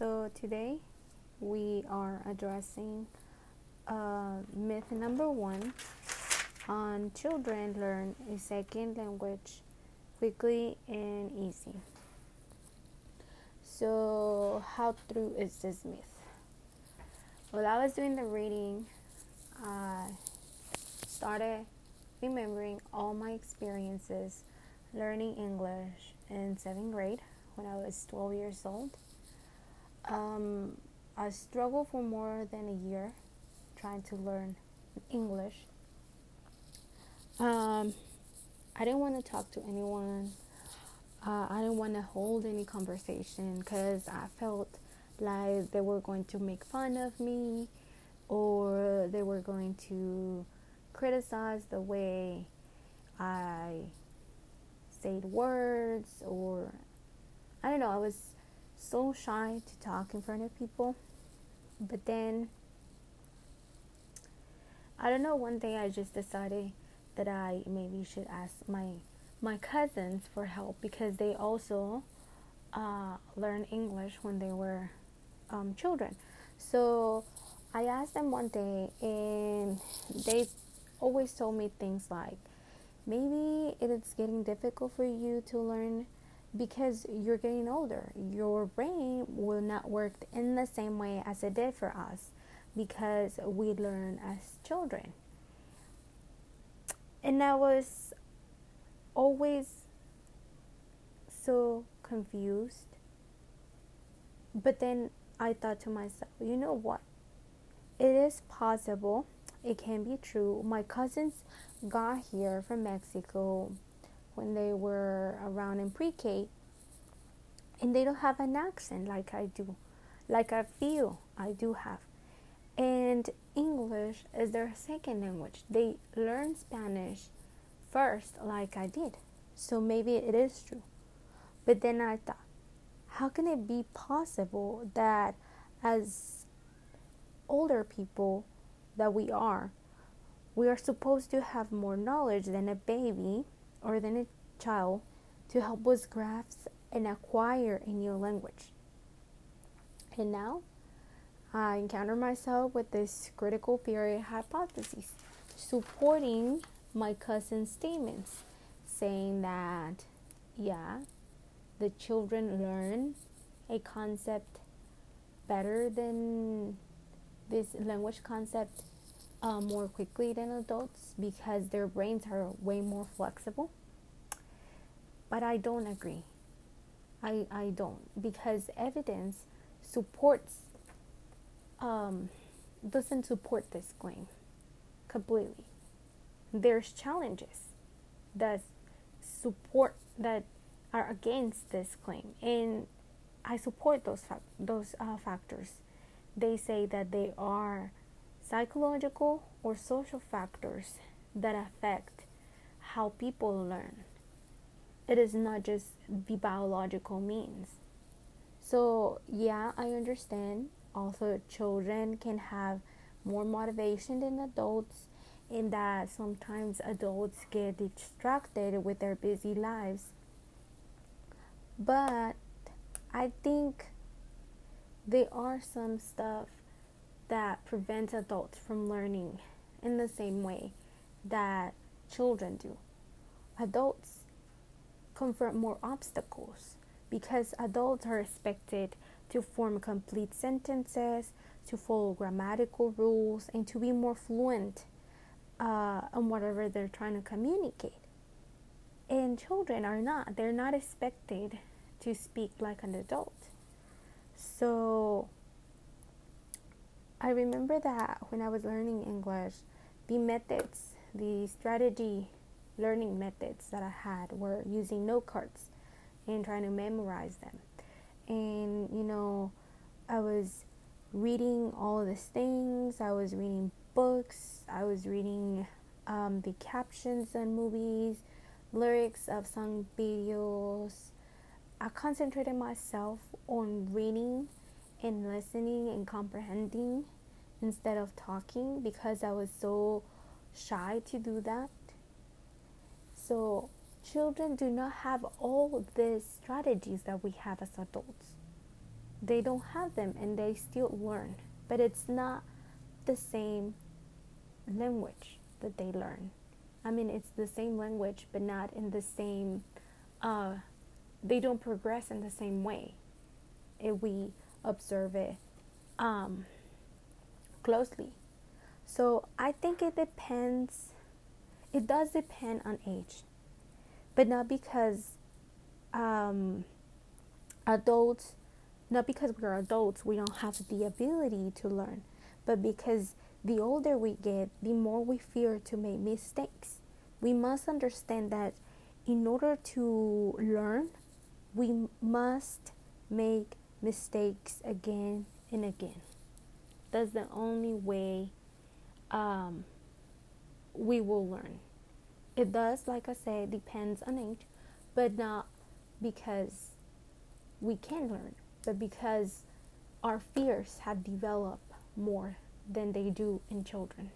So today we are addressing uh, myth number one on children learn a second language quickly and easy. So, how true is this myth? While I was doing the reading, I started remembering all my experiences learning English in seventh grade when I was 12 years old. Um, I struggled for more than a year trying to learn English. Um, I didn't want to talk to anyone. Uh, I didn't want to hold any conversation because I felt like they were going to make fun of me or they were going to criticize the way I said words or I don't know, I was so shy to talk in front of people. But then I don't know, one day I just decided that I maybe should ask my my cousins for help because they also uh, learned English when they were um, children. So I asked them one day, and they always told me things like, maybe it's getting difficult for you to learn because you're getting older. Your brain will not work in the same way as it did for us because we learn as children. And I was always so confused. But then I thought to myself, you know what? It is possible. It can be true. My cousins got here from Mexico when they were around in pre K, and they don't have an accent like I do, like I feel I do have. And English is their second language. They learn Spanish first, like I did. So maybe it is true. But then I thought, how can it be possible that as older people that we are, we are supposed to have more knowledge than a baby or than a child to help us grasp and acquire a new language. And now I encounter myself with this critical period hypothesis supporting my cousin's statements, saying that, yeah, the children learn a concept better than this language concept uh, more quickly than adults because their brains are way more flexible. But I don't agree. I, I don't because evidence supports um, doesn't support this claim completely. There's challenges that support that are against this claim, and I support those fa- those uh, factors. They say that they are psychological or social factors that affect how people learn. It is not just the biological means. So, yeah, I understand. Also, children can have more motivation than adults, in that sometimes adults get distracted with their busy lives. But I think there are some stuff that prevents adults from learning in the same way that children do. Adults confront more obstacles because adults are expected to form complete sentences, to follow grammatical rules, and to be more fluent uh, on whatever they're trying to communicate. And children are not, they're not expected to speak like an adult. So, I remember that when I was learning English, the methods, the strategy learning methods that I had were using note cards and trying to memorize them. And, you know, I was reading all these things, I was reading books, I was reading um, the captions on movies, lyrics of song videos. I concentrated myself on reading and listening and comprehending instead of talking because I was so shy to do that. So, children do not have all these strategies that we have as adults. they don't have them and they still learn. But it's not the same language that they learn. I mean, it's the same language, but not in the same, uh, they don't progress in the same way if we observe it um, closely. So I think it depends, it does depend on age, but not because um, adults, not because we're adults, we don't have the ability to learn, but because the older we get, the more we fear to make mistakes. We must understand that in order to learn, we must make mistakes again and again. That's the only way um, we will learn. It does, like I said, depends on age, but not because we can learn, but because our fears have developed more than they do in children.